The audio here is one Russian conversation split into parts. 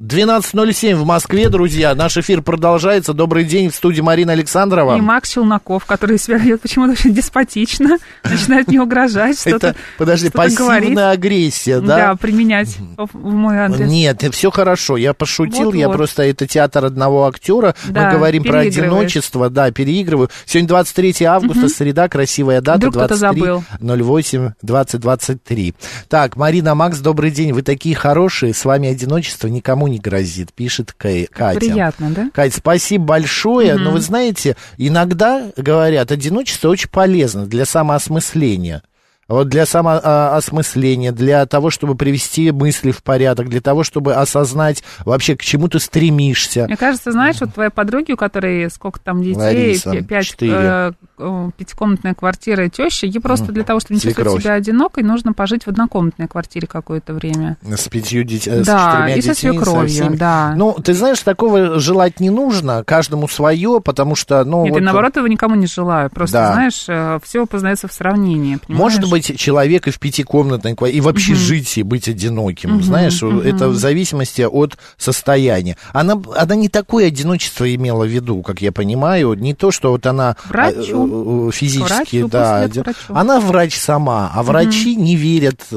12.07 в Москве, друзья. Наш эфир продолжается. Добрый день в студии Марина Александрова. И Макс Челноков, который себя ведет почему-то очень деспотично, начинает мне угрожать, что-то Это, подожди, что-то пассивная говорит. агрессия, да? Да, применять в мой адрес. Нет, все хорошо. Я пошутил, я Вот-вот. просто это театр одного актера. Да, Мы говорим про одиночество, да, переигрываю. Сегодня 23 августа, среда, красивая дата. Вдруг кто-то 23 забыл. 08 2023. Так, Марина, Макс, добрый день. Вы такие хорошие, с вами одиночество никому не грозит, пишет Кай- Катя. Приятно, да? Кать, спасибо большое. Но вы знаете, иногда говорят, одиночество очень полезно для самоосмысления. Вот для самоосмысления, для того, чтобы привести мысли в порядок, для того, чтобы осознать вообще, к чему ты стремишься. Мне кажется, знаешь, вот твои подруги, у которой сколько там детей, Лариса, пя- пять, э, э, пятикомнатная квартира и теща, ей просто для того, чтобы не чувствовать себя одинокой, нужно пожить в однокомнатной квартире какое-то время. С пятью детьми, с Да, четырьмя и со детьми, свекровью, всеми. да. Ну, ты знаешь, такого желать не нужно, каждому свое, потому что, ну, Нет, вот- и наоборот, его никому не желаю. Просто, Да. знаешь, все познается в сравнении. Может понимаешь? Быть, человек и в пятикомнатной квартире, и в общежитии быть одиноким. Знаешь, это в зависимости от состояния. Она, она не такое одиночество имела в виду, как я понимаю. Не то, что вот она врачу. э, э, физически, К врачу, да. Она врач сама, а врачи не верят э,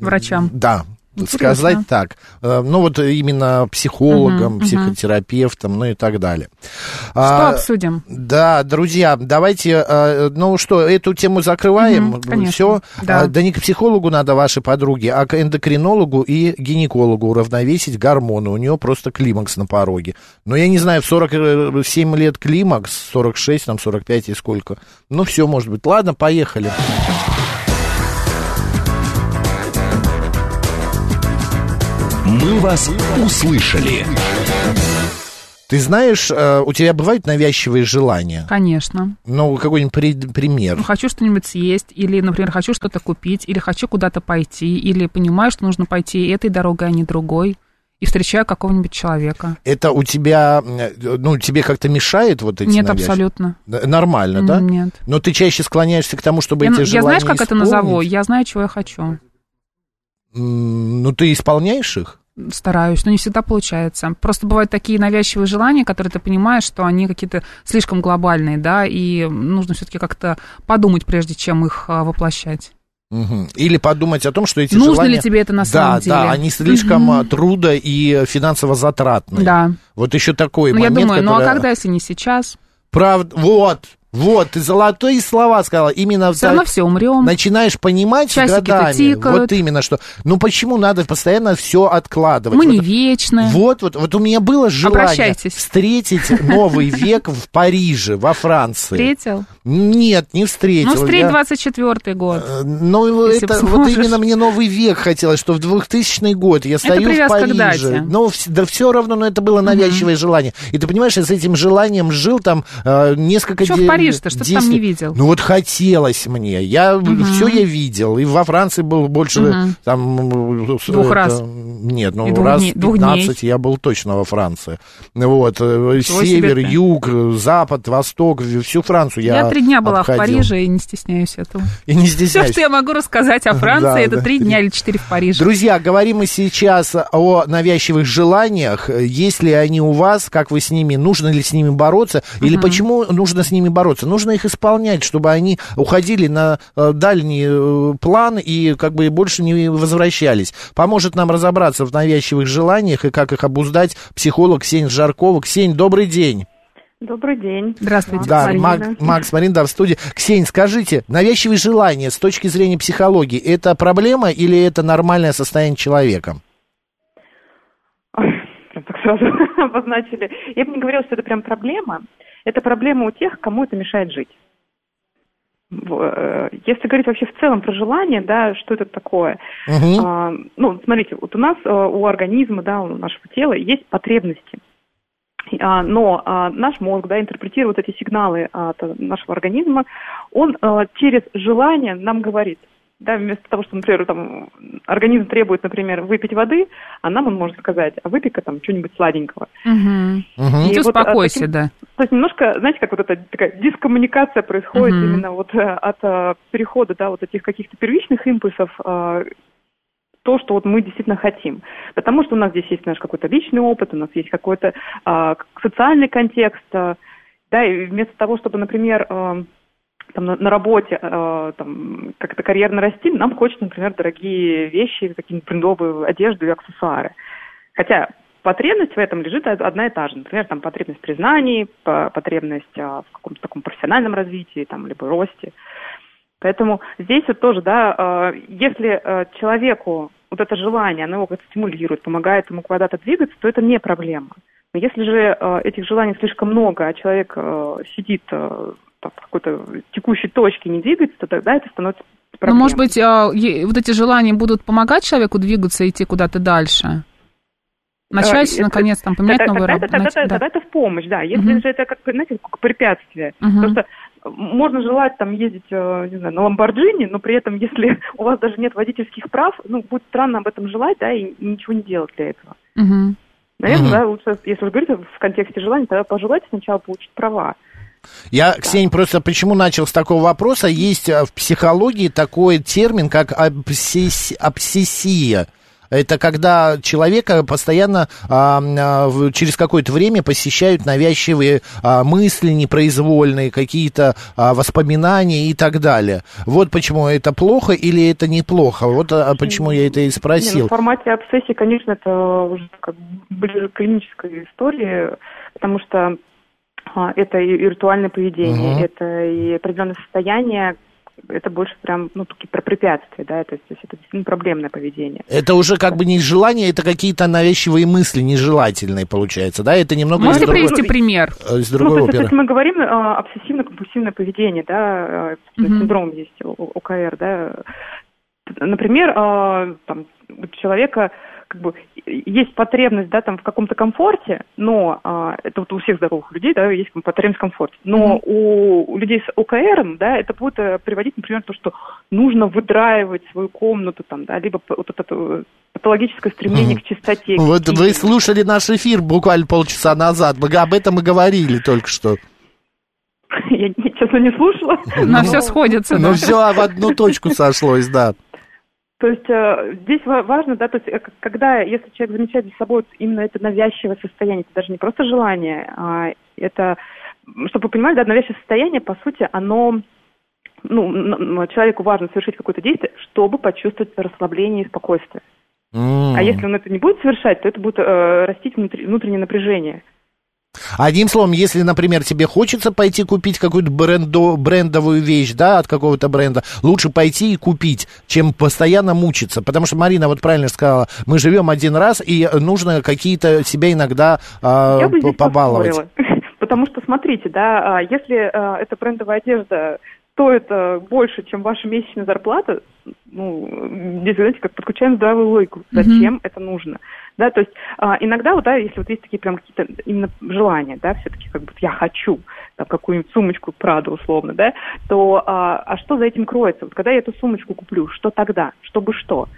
Врачам. Да. Интересно. Сказать так. Э, Ну, вот именно психологам, психотерапевтам, ну и так далее. Что А, обсудим? да, друзья, давайте, э, ну что, эту тему закрываем. Мгм, конечно. Все. Да. да не к психологу надо ваши подруги, а к эндокринологу и гинекологу уравновесить гормоны. У нее просто климакс на пороге. Но я не знаю, в 47 лет климакс, 46, там 45 и сколько. Ну все, может быть. Ладно, поехали. «Мы вас услышали». Ты знаешь, э, у тебя бывают навязчивые желания? Конечно. Ну, какой-нибудь при- пример. Ну, хочу что-нибудь съесть, или, например, хочу что-то купить, или хочу куда-то пойти, или понимаю, что нужно пойти этой дорогой, а не другой, и встречаю какого-нибудь человека. Это у тебя, э, ну, тебе как-то мешает вот эти Нет, навязчивые? абсолютно. Нормально, да? Нет. Но ты чаще склоняешься к тому, чтобы Я, эти я желания знаешь, как это назову? исполнить? Я знаю, чего я хочу. Ну, ты исполняешь их? Стараюсь, но не всегда получается. Просто бывают такие навязчивые желания, которые ты понимаешь, что они какие-то слишком глобальные, да, и нужно все-таки как-то подумать, прежде чем их а, воплощать. Мгм. Или подумать о том, что эти Нужно желания... ли тебе это на да, самом деле? Да, они слишком а, трудо и финансово затратные. Да. Вот еще такой Ну, я момент, думаю, ну а который- когда, если не сейчас? Правда, вот, вот, ты золотые слова сказала. Именно Все равно все умрем. начинаешь понимать с Часики-то годами. тикают. Вот именно что. Ну почему надо постоянно все откладывать? Мы Вот- не вечны. Вот, вот, вот у меня было желание встретить новый век в Париже, во Франции. Встретил? Нет, не встретил. Ну, встреть Я- 24-й год. Э, Ну, это вот именно мне Новый век хотелось, что в 2000 год я стою в Париже. Ну, да все равно, но это было навязчивое желание. И ты понимаешь, я с этим желанием жил там э, несколько Чё Париж-то? Что ты там 10 не видел? Ну, вот хотелось мне. Я все я видел. И во Франции был больше Мгм. там... э, Двух это, раз. Нет, ну, двух раз дней- двух 15 я был точно во Франции. Вот. э, Ничего Север, юг, э, запад, восток, всю Францию я Я три дня была обходил. в Париже и не стесняюсь этого. И не Все, стесняюсь. что я могу рассказать о Франции, Да, это три. дня или четыре в Париже. Друзья, говорим мы сейчас о навязчивых желаниях. Есть ли они у вас, как вы с ними, нужно ли с ними бороться, или почему нужно с ними бороться? Нужно их исполнять, чтобы они уходили на э, дальний э, план и как бы больше не возвращались. Поможет нам разобраться в навязчивых желаниях и как их обуздать психолог Ксения Жаркова. Ксень, добрый день. Добрый день. Здравствуйте. Да, Марина. Мак- Макс Марин, да, в студии. Ксень, скажите, навязчивые желания с точки зрения психологии, это проблема или это нормальное состояние человека? Так сразу обозначили. Я бы не говорила, что это прям проблема. Это проблема у тех, кому это мешает жить. Э, Если говорить вообще в целом про желание, да, что это такое? Мгм. А, ну, смотрите, вот у нас, э, у организма, да, у нашего тела есть потребности. А, Но а, наш мозг, да, интерпретирует эти сигналы от э, нашего организма, он через желание нам говорит. Да, вместо того, что, например, там, организм требует, например, выпить воды, а нам он может сказать, а выпей-ка там что-нибудь сладенького. Мгм. Мгм. И Ты вот, а, успокойся, таким- да. То есть немножко, знаете, как вот эта такая дискоммуникация происходит Мгм. именно вот э, от э, перехода, да, вот этих каких-то первичных импульсов э, то, что вот мы действительно хотим. Потому что у нас здесь есть наш какой-то личный опыт, у нас есть какой-то к- социальный контекст, а, да, и вместо того, чтобы, например, а, там на, на работе а, там как-то карьерно расти, нам хочется, например, дорогие вещи, какие-нибудь брендовые одежду и аксессуары. Хотя потребность в этом лежит од- одна и та же. Например, там потребность по- потребность а, в каком-то таком профессиональном развитии, там, либо росте. Поэтому здесь вот тоже, да, э, если э, человеку вот это желание, оно его как-то стимулирует, помогает ему куда-то двигаться, то это не проблема. Но если же э, этих желаний слишком много, а человек э, сидит э, какой-то текущей точке не двигается, то тогда это становится Ну, проблемой. может быть, а, вот эти желания будут помогать человеку двигаться и идти куда-то дальше? Начать, Э, это- наконец, там, поменять Тогда- новую тогда, работу. это, найти- тогда, да. тогда это в помощь, да. Если Мгм. же это как, знаете, как препятствие. Мгм. Потому что можно желать там ездить, э, не знаю, на Ламборджини, но при этом, если у вас даже нет водительских прав, ну, будет странно об этом желать, да, и ничего не делать для этого. Мгм. Наверное, Мгм. да, лучше, если вы говорите в контексте желания, тогда пожелайте сначала получить права. Я, Ксения, просто почему начал с такого вопроса? Есть э, в психологии такой термин, как обсесс- обсессия. Это когда человека постоянно а, а, через какое-то время посещают навязчивые а, мысли непроизвольные, какие-то а, воспоминания и так далее. Вот почему это плохо или это неплохо. Вот а, почему я это и Не, ну, спросил. в формате обсессии, конечно, это уже как ближе к клинической истории, потому что это и виртуальное поведение, Мгм. это и определенное состояние, это больше прям, ну, такие про препятствия, да, то есть, то есть это действительно проблемное поведение. Это уже как бы не желание, это какие-то навязчивые мысли нежелательные, получается, да? Это немного Можете из другой- привести пример? э, из Ну, другой то есть, мы говорим а, обсессивно-компульсивное поведение, да, а, Мгм. синдром есть О- ОКР, да, например, а, там, у человека как бы есть потребность, да, там в каком-то комфорте, но а, это вот у всех здоровых людей, да, есть потребность в комфорте, но у, у людей с ОКР, да, это будет э, приводить, например, то, что нужно выдраивать свою комнату, там, да, либо вот это э, патологическое стремление Мгм. к чистоте. к Вот вы гигиене. слушали наш эфир буквально полчаса назад. Мы об этом и говорили только что. Я, честно, не слушала. На все сходится, Ну да. все в одну точку сошлось, да. То есть э, здесь ва- важно, да, то есть э, когда, если человек замечает за собой именно это навязчивое состояние, это даже не просто желание, а это, чтобы вы понимали, да, навязчивое состояние, по сути, оно, ну, н- н- человеку важно совершить какое-то действие, чтобы почувствовать расслабление и спокойствие. М. А если он это не будет совершать, то это будет э, растить внутри- внутреннее напряжение. Одним словом, если, например, тебе хочется пойти купить какую-то брендо- брендовую вещь, да, от какого-то бренда, лучше пойти и купить, чем постоянно мучиться. Потому что Марина вот правильно сказала, мы живем один раз, и нужно какие-то себя иногда а, Я бы здесь побаловать. поспорила. Потому что, смотрите, да, а, если а, эта брендовая одежда стоит а, больше, чем ваша месячная зарплата, ну, здесь, знаете, как подключаем здравую логику. Зачем это нужно? Да, то есть а, иногда, вот, да, если вот есть такие прям какие-то именно желания, да, все-таки как бы я хочу там, какую-нибудь сумочку Прада условно, да, то а, а что за этим кроется? Вот когда я эту сумочку куплю, что тогда? Чтобы что?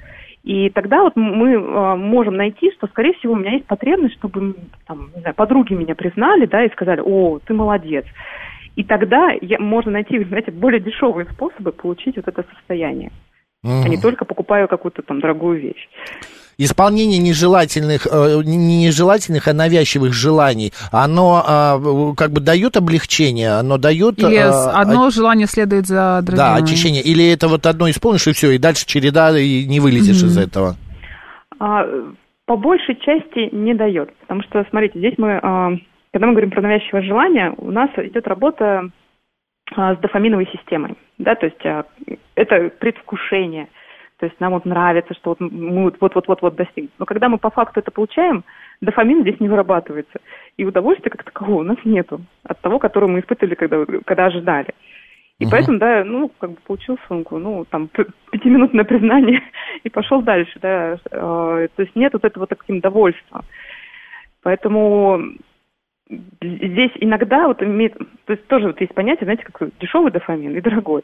И тогда вот мы э, можем найти, что, скорее всего, у меня есть потребность, чтобы там, не знаю, подруги меня признали, да, и сказали, о, ты молодец. И тогда я, можно найти, знаете, более дешевые способы получить вот это состояние, а не только покупаю какую-то там дорогую вещь. Исполнение нежелательных, э, не нежелательных, а навязчивых желаний, оно в- как бы дает облегчение, оно дает... Или а, с- одно желание следует за другим. Да, очищение. Или это вот одно исполнишь, и все, и дальше череда, и не вылезешь из этого. А, по большей части не дает. Потому что, смотрите, здесь мы, а, когда мы говорим про навязчивое желание, у нас идет работа а, с дофаминовой системой. Да, то есть а, это предвкушение. То есть нам вот нравится, что вот мы вот-вот-вот достигнем. Но когда мы по факту это получаем, дофамин здесь не вырабатывается. И удовольствия как такового у нас нету от того, которое мы испытывали, когда, когда ожидали. И Мгм. поэтому, да, ну, как бы получил сумку, ну, там, пятиминутное признание и пошел дальше, да. Э, То есть нет вот этого таким довольства. Поэтому здесь иногда вот имеет, то есть тоже вот есть понятие, знаете, как дешевый дофамин и дорогой.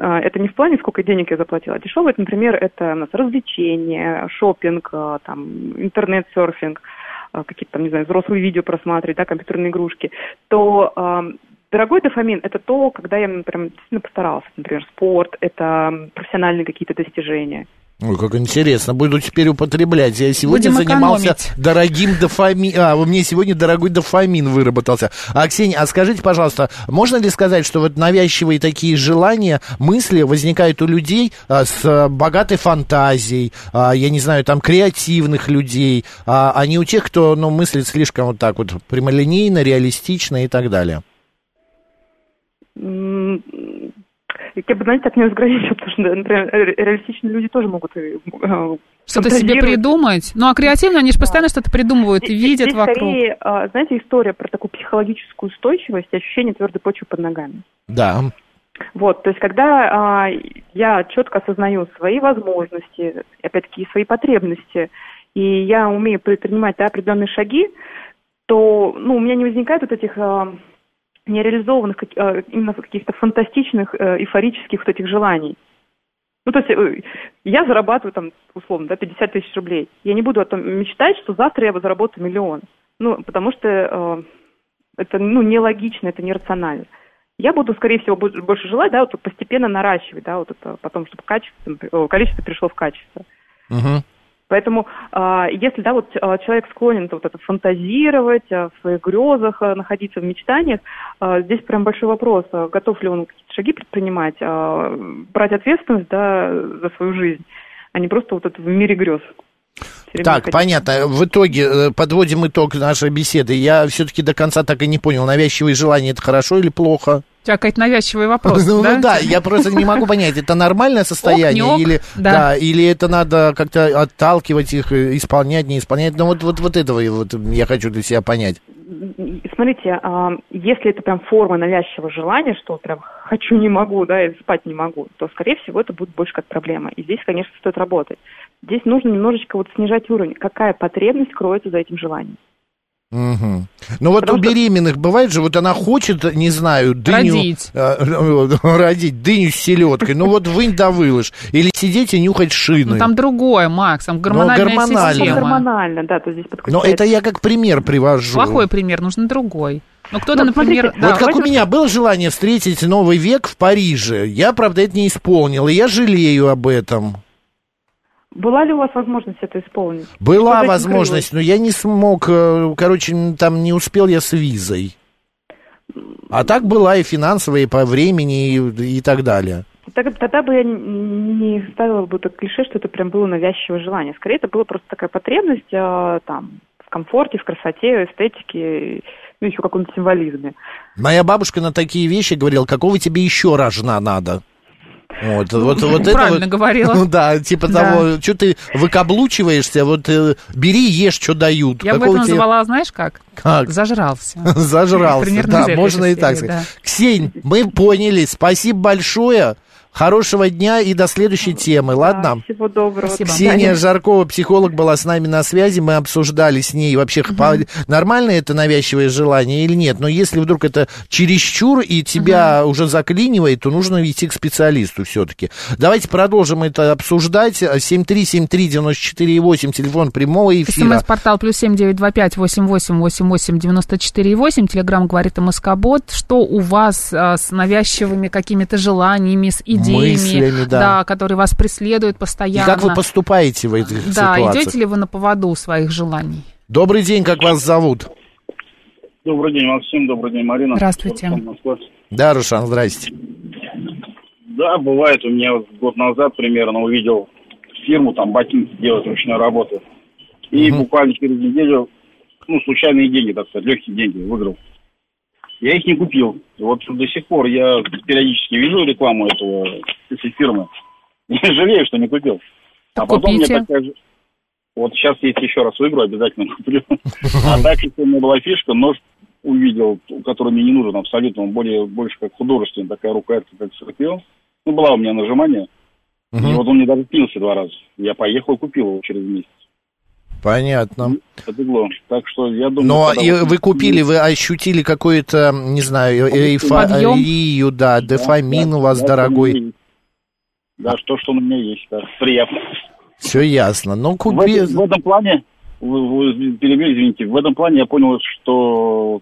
А, Это не в плане, сколько денег я заплатила. Дешевый, например, это у нас развлечения, шопинг, а, там, интернет-серфинг, а, какие-то там, не знаю, взрослые видео просматривать, да, компьютерные игрушки, то дорогой дофамин это то, когда я прям действительно постарался. Например, спорт, это профессиональные какие-то достижения. Ой, как интересно. Буду теперь употреблять. Я сегодня Будем занимался экономить. дорогим дофамин. А, у меня сегодня дорогой дофамин выработался. А, Ксения, а скажите, пожалуйста, можно ли сказать, что вот навязчивые такие желания, мысли возникают у людей а, с а, богатой фантазией, а, я не знаю, там, креативных людей, а, а не у тех, кто, ну, мыслит слишком вот так вот прямолинейно, реалистично и так далее? М, Я бы, знаете, так не разграничил, потому что, например, ре- реалистичные люди тоже могут э, э, Что-то себе придумать. Ну, а креативно они же постоянно что-то придумывают и Здесь- видят здесь вокруг. скорее, а, знаете, история про такую психологическую устойчивость и ощущение твердой почвы под ногами. Да. Вот, то есть, когда а, я четко осознаю свои возможности, опять-таки, и свои потребности, и я умею предпринимать да, определенные шаги, то ну, у меня не возникает вот этих а, нереализованных, а, именно каких-то фантастичных, э, эйфорических вот этих желаний. Ну, то есть э, я зарабатываю там, условно, да, 50 тысяч рублей. Я не буду о том мечтать, что завтра я заработаю миллион. Ну, потому что э, это, ну, нелогично, это нерационально. Я буду, скорее всего, бо- больше желать, да, вот постепенно наращивать, да, вот это потом, чтобы качество, количество перешло в качество. Мгм. Поэтому, а, если, да, вот а, человек склонен вот это фантазировать, а, в своих грезах находиться в мечтаниях, здесь прям большой вопрос, готов ли он какие-то шаги предпринимать, брать ответственность, да, за свою жизнь, а не просто вот это в мире грез. Так, ходить. понятно. В итоге э, подводим итог нашей беседы. Я все-таки до конца так и не понял, навязчивые желания это хорошо или плохо? У тебя какой-то навязчивый вопрос, ну, да? ну да, я просто не могу понять, это нормальное состояние Ок, не ок, или да. да. или это надо как-то отталкивать их, исполнять, не исполнять. Ну вот вот вот этого вот я хочу для себя понять. Смотрите, а, если это прям форма навязчивого желания, что прям хочу, не могу, да, и спать не могу, то, скорее всего, это будет больше как проблема. И здесь, конечно, стоит работать. Здесь нужно немножечко вот снижать уровень. Какая потребность кроется за этим желанием? Мгм. Ну вот Потому у что- беременных бывает же, вот она хочет, не знаю, дыню... Родить. э, родить, дыню с селедкой. Ну вот вынь да вылышь. Или сидеть и нюхать шины. Ну, там другое, Макс, там гормональная гормонально. Ну, система. гормонально, да, то здесь Но подключается. это я как пример привожу. Плохой пример, нужен другой. Ну, кто-то, Ну, например... смотрите, да, вот как у давайте- меня было желание встретить Новый век в Париже. Я, правда, это не исполнил, и я жалею об этом. Была ли у вас возможность это исполнить? Была возможность, но я не смог, э, короче, там не успел я с визой. А так была и финансовая, и по времени, и, и так далее. Тогда, тогда бы я не, ставила бы это клише, что это прям было навязчивое желание. Скорее, это была просто такая потребность а, там, в комфорте, в красоте, эстетике, ну, еще каком-то символизме. Моя бабушка на такие вещи говорила, какого тебе еще рожна надо? Вот, вот, вот это правильно вот- говорила. Ну да, типа Да. того, что ты выкаблучиваешься, вот э, бери, ешь, что дают. Я бы Какого это тебе- называла, знаешь как? Как? Зажрался. Зажрался, Примерно да, можно и так сказать. Ксень, мы поняли, спасибо большое, хорошего дня и до следующей темы, ладно? Да, всего доброго. Спасибо. Ксения. Жаркова, психолог, была с нами на связи. Мы обсуждали с ней вообще, по- нормально это навязчивое желание или нет. Но если вдруг это чересчур и тебя уже заклинивает, то нужно идти к специалисту все-таки. Давайте продолжим это обсуждать. 7373948, телефон прямого эфира. СМС-портал плюс. Телеграмм говорит МСК-бот. Что у вас а, с навязчивыми какими-то желаниями, с идеями, Мыслями, да. которые вас преследуют И постоянно? как вы поступаете в этих Да, ситуациях? идете ли вы на поводу своих желаний? Добрый день, как вас зовут? Добрый день, Максим, добрый день, Марина. Здравствуйте. Да, Рушан, здрасте. Да, бывает, у меня вот год назад примерно увидел фирму, там ботинки делают ручной работы. И Мгм. буквально через неделю, ну, случайные деньги, так сказать, легкие деньги выиграл. Я их не купил. Вот до сих пор я периодически вижу рекламу этого, этой фирмы. Я жалею, что не купил. Так а потом купите. мне такая же... Вот сейчас, если еще раз выиграю, обязательно куплю. А так, если у меня была фишка, нож увидел, который мне не нужен абсолютно, он более, больше как художественный, такая рукоятка, как скорпион. Ну, была у меня нажимание, и вот он мне даже пился два раза. Я поехал и купил его через месяц. Понятно. Потекло. Так что я думаю... Но и вы купили, вы ощутили какую-то, не знаю, э- эйфорию, да, дофамин Да, у вас да, дорогой. Да, что, что у меня есть, да, приятно. Все ясно. Ну, В, купи... этом- в этом плане, перебью, извините, в этом плане я понял, что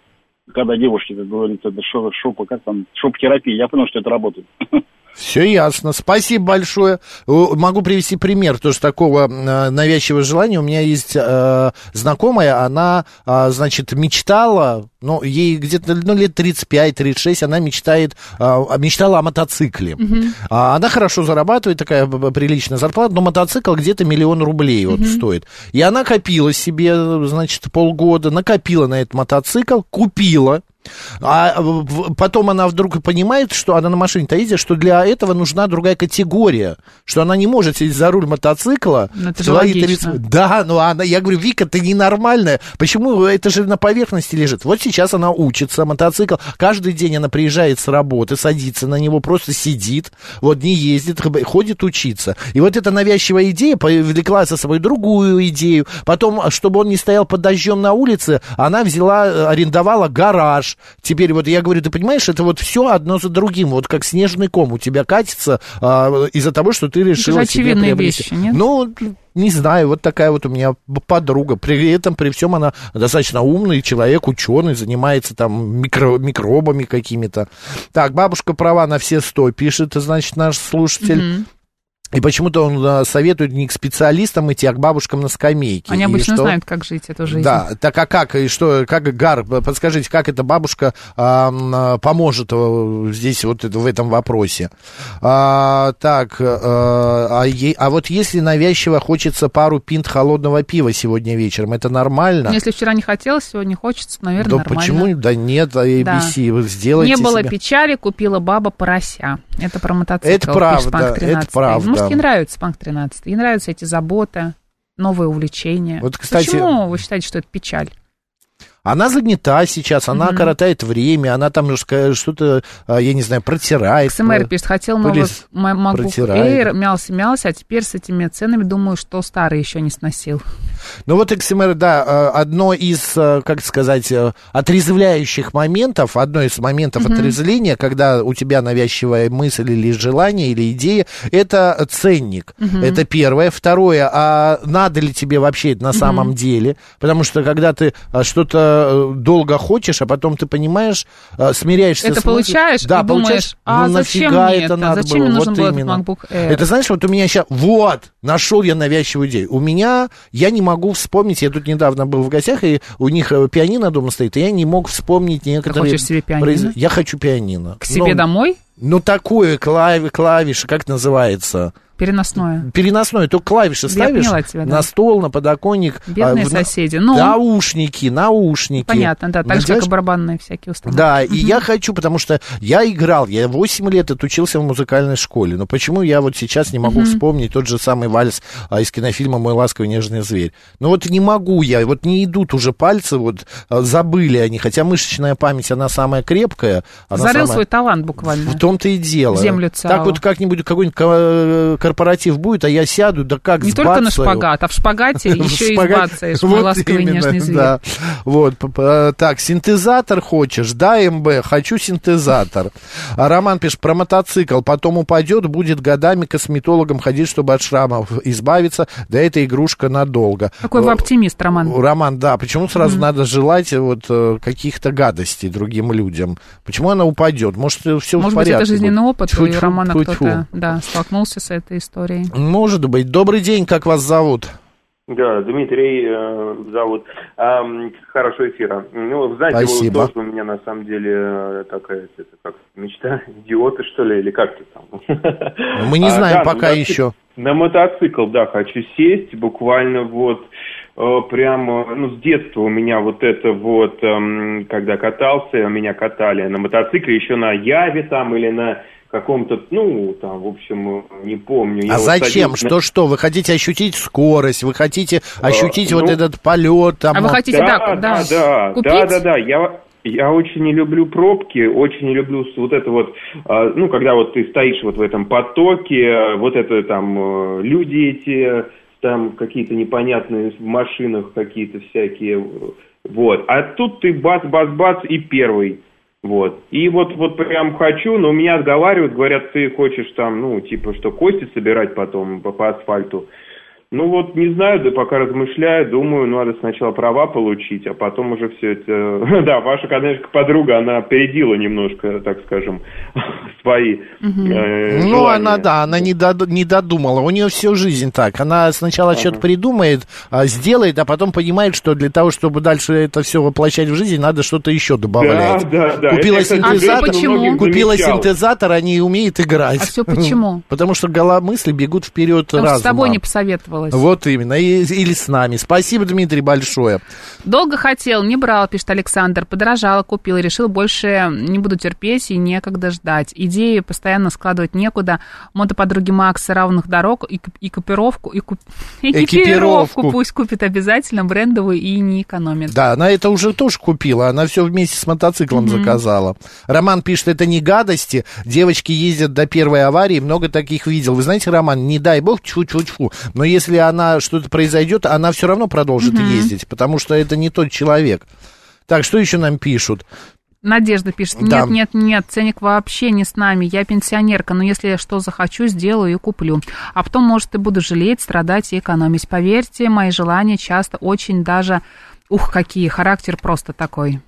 когда девушки, как говорится, это шоп, шоп, как там, шоп-терапия, я понял, что это работает. Все ясно. Спасибо большое. Могу привести пример тоже такого э, навязчивого желания. У меня есть э, знакомая, она, а, значит, мечтала, ну, ей где-то ну, лет 35-36, она мечтает, а, мечтала о мотоцикле. А, Она хорошо зарабатывает, такая приличная зарплата, но мотоцикл где-то миллион рублей вот стоит. И она копила себе, значит, полгода, накопила на этот мотоцикл, купила. А потом она вдруг понимает, что она на машине-то едет, что для этого нужна другая категория, что она не может сесть за руль мотоцикла. Ну, это свои логично. 30 Да, ну она, я говорю, Вика, ты ненормальная. Почему это же на поверхности лежит? Вот сейчас она учится, мотоцикл. Каждый день она приезжает с работы, садится на него, просто сидит, вот не ездит, ходит учиться. И вот эта навязчивая идея повлекла за собой другую идею. Потом, чтобы он не стоял под дождем на улице, она взяла, арендовала гараж. Теперь вот я говорю, ты понимаешь, это вот все одно за другим, вот как снежный ком у тебя катится а, из-за того, что ты решила себе очевидные приобрести. вещи, нет? Ну, не знаю, вот такая вот у меня подруга. При этом, при всем она достаточно умный человек, ученый, занимается там микро- микробами какими-то. Так, бабушка права на все сто, пишет, значит, наш слушатель. И почему-то он а, советует не к специалистам идти, а к бабушкам на скамейке. Они И обычно что? знают, как жить эту жизнь. Да, так а как, и что, как, Гар, подскажите, как эта бабушка а, а, поможет э, здесь вот в этом вопросе? А, так, э, а, е- а вот если навязчиво хочется пару пинт холодного пива сегодня вечером, это нормально? Ну, Если вчера не хотелось, сегодня хочется, наверное, да нормально. почему? Да нет, а ABC, вы сделайте Не было себе. печали, купила баба порося. Это про мотоцикл. Это правда, это 13. правда. Может, ей нравится Панк 13. Ей нравятся эти заботы, новые увлечения. Вот, кстати- Почему вы считаете, что это печаль? Она занята сейчас, она коротает время, она там ска- что-то, а, я не знаю, протирает. КСМР про- пишет, хотел MacBook протирает. Air, мялся-мялся, а теперь с этими ценами думаю, что старый еще не сносил. Ну вот XMR, да, э, одно из, э, как сказать, э, отрезвляющих моментов, одно из моментов отрезвления, когда у тебя навязчивая мысль или желание, или идея, это ценник. Это первое. Второе, а надо ли тебе вообще это на самом деле? Потому что когда ты что-то долго хочешь, а потом ты понимаешь, смиряешься Это с мыслью- получаешь да, думаешь, получаешь, а ну, зачем нафига мне это это? надо Зачем было? мне нужен Вот был именно. MacBook Air? Это знаешь, вот у меня сейчас, вот, нашел я навязчивую идею. У меня, я не могу вспомнить, я тут недавно был в гостях, и у них э, пианино дома стоит, и я не мог вспомнить некоторые... хочешь себе пианино? произ- Я хочу пианино. К себе Ну, домой? Ну, такое, клави, клавиши, как называется? Переносное. Переносное, только клавиши Я ставишь поняла тебя, да. на стол, на подоконник. Бедные а, в на- соседи. Ну, Наушники, наушники. понятно, да. Так же, как и барабанные всякие установки. да, и я хочу, потому что я играл, я 8 лет отучился в музыкальной школе, но почему я вот сейчас не могу вспомнить тот же самый вальс а, из кинофильма «Мой ласковый нежный зверь»? Ну вот не могу я, вот не идут уже пальцы, вот а, забыли они, хотя мышечная память, она самая крепкая. Она Зарыл самая- свой талант буквально. в том-то и дело. Землю Так ЦАО. вот как-нибудь какой-нибудь ко- корпоратив будет, а я сяду, да как Не только на сбацаю. шпагат, а в шпагате еще и сбацаешь. Вот именно. Да. Вот, так, синтезатор хочешь? Да, МБ, хочу синтезатор. А Роман пишет, про мотоцикл, потом упадет, будет годами косметологом ходить, чтобы от шрамов избавиться, да эта игрушка надолго. Какой вы оптимист, Роман. Роман, да, почему сразу надо желать вот э, каких-то гадостей другим людям? Почему она упадет? Может, все в Может быть, порядке? это жизненный опыт, Тьфу-тьфу, у Романа кто-то да, столкнулся с этой историей. Может быть. Добрый день, как вас зовут? Да, Дмитрий э, зовут. Ам, хорошего эфира. Ну, вы знаете, Спасибо. вот тоже у меня на самом деле э, такая, это как мечта идиоты, что ли, или как-то там. Мы не А, знаем да, пока на еще. На мотоцикл, да, хочу сесть, буквально вот прямо, ну, с детства у меня вот это вот, эм, когда катался, меня катали на мотоцикле, еще на Яве там или на каком-то, ну, там, в общем, не помню. Я А вот зачем? садился на- Что, что? Вы хотите ощутить скорость, вы хотите ощутить вот ну, этот полет? Там, А вы вот- хотите, да, да, да, да, да, купить? да, да, да. Я, я очень не люблю пробки, очень не люблю вот это вот, а, ну, когда вот ты стоишь вот в этом потоке, а, вот это там э, люди эти, там какие-то непонятные в машинах какие-то всякие, вот. А тут ты бац-бац-бац и первый. Вот. И вот, вот прям хочу, но меня отговаривают, говорят, ты хочешь там, ну, типа, что кости собирать потом по, по асфальту. Ну вот, не знаю, да пока размышляю, думаю, надо сначала права получить, а потом уже все это... Да, ваша, конечно, подруга, она опередила немножко, так скажем, свои э, Ну, желания. она, да, она не, дод- не додумала. У нее всю жизнь так. Она сначала что-то придумает, а, сделает, а потом понимает, что для того, чтобы дальше это все воплощать в жизнь, надо что-то еще добавлять. Да, да, да. Купила Это, синтезатор, многих Купила замечал. синтезатор, они умеют играть. А всё почему? Потому что голомысли бегут вперед Потому разума. с тобой не посоветовалась. Вот именно, и- или с нами. Спасибо, Дмитрий, большое. Долго хотел, не брал, пишет Александр. Подорожала, купил, решил больше не буду терпеть и некогда ждать. Идеи постоянно складывать некуда. Мотоподруги Макса равных дорог и к- экипировку, и куп- Экипировку. экипировку пусть купит обязательно брендовую и не экономит. Да, она это уже тоже купила, она все вместе с мотоциклом заказала. Роман пишет, это не гадости, девочки ездят до первой аварии, много таких видел. Вы знаете, Роман, не дай бог, чу-чу-чу, но если она что-то произойдет, она все равно продолжит ездить, потому что это не тот человек. Так, что еще нам пишут? Надежда пишет, Да. нет, нет, нет, ценник вообще не с нами, я пенсионерка, но если я что захочу, сделаю и куплю. А потом, может, и буду жалеть, страдать и экономить. Поверьте, мои желания часто очень даже, ух, какие, характер просто такой.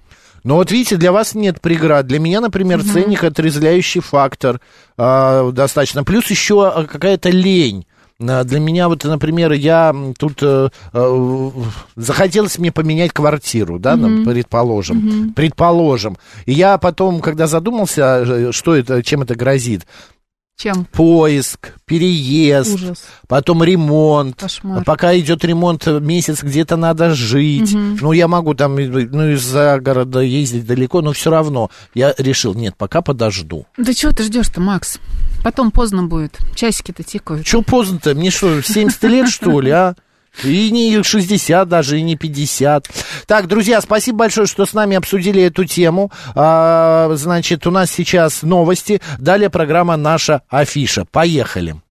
Но вот видите, для вас нет преград. Для меня, например, ценник отрезвляющий фактор а, достаточно. Плюс еще а, какая-то лень. А, Для меня, вот, например, я тут э, э, захотелось мне поменять квартиру, да, ну, предположим, предположим. И я потом, когда задумался, э, что это, чем это грозит, Чем? поиск, переезд, Ужас. потом ремонт. Кошмар. А Пока идет ремонт, э, месяц где-то надо жить. Ну, я могу там, э, ну, из-за города ездить далеко, но все равно. Я решил, нет, пока подожду. Да чего ты ждешь-то, Макс? Потом поздно будет. Часики-то тикают. Че поздно-то? Мне что, 70 лет, что ли, а? И не 60 даже, и не 50. Так, друзья, спасибо большое, что с нами обсудили эту тему. А, значит, у нас сейчас новости. Далее программа «Наша афиша». Поехали.